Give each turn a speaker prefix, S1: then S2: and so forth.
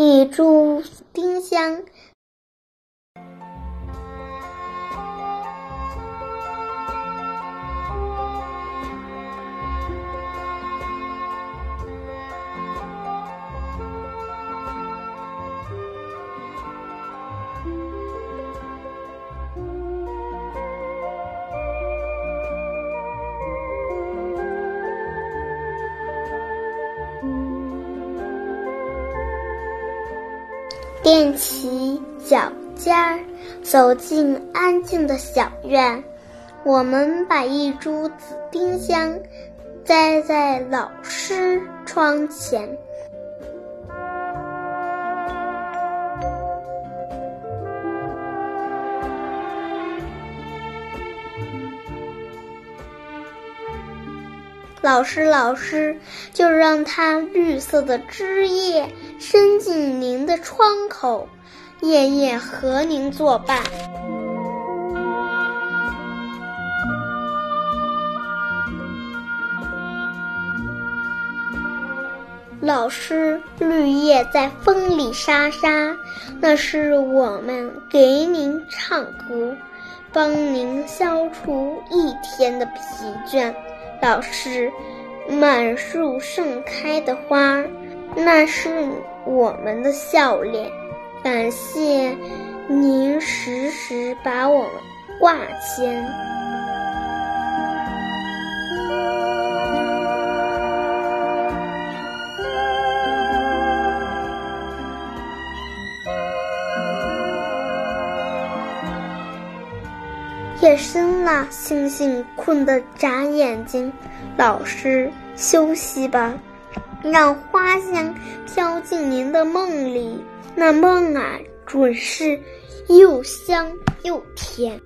S1: 一株丁香。踮起脚尖儿，走进安静的小院。我们把一株紫丁香栽在老师窗前。老师，老师，就让它绿色的枝叶伸进您的窗口，夜夜和您作伴。老师，绿叶在风里沙沙，那是我们给您唱歌，帮您消除一天的疲倦。老师，满树盛开的花，那是我们的笑脸。感谢您时时把我们挂牵。夜深了，星星困得眨眼睛。老师，休息吧，让花香飘进您的梦里。那梦啊，准是又香又甜。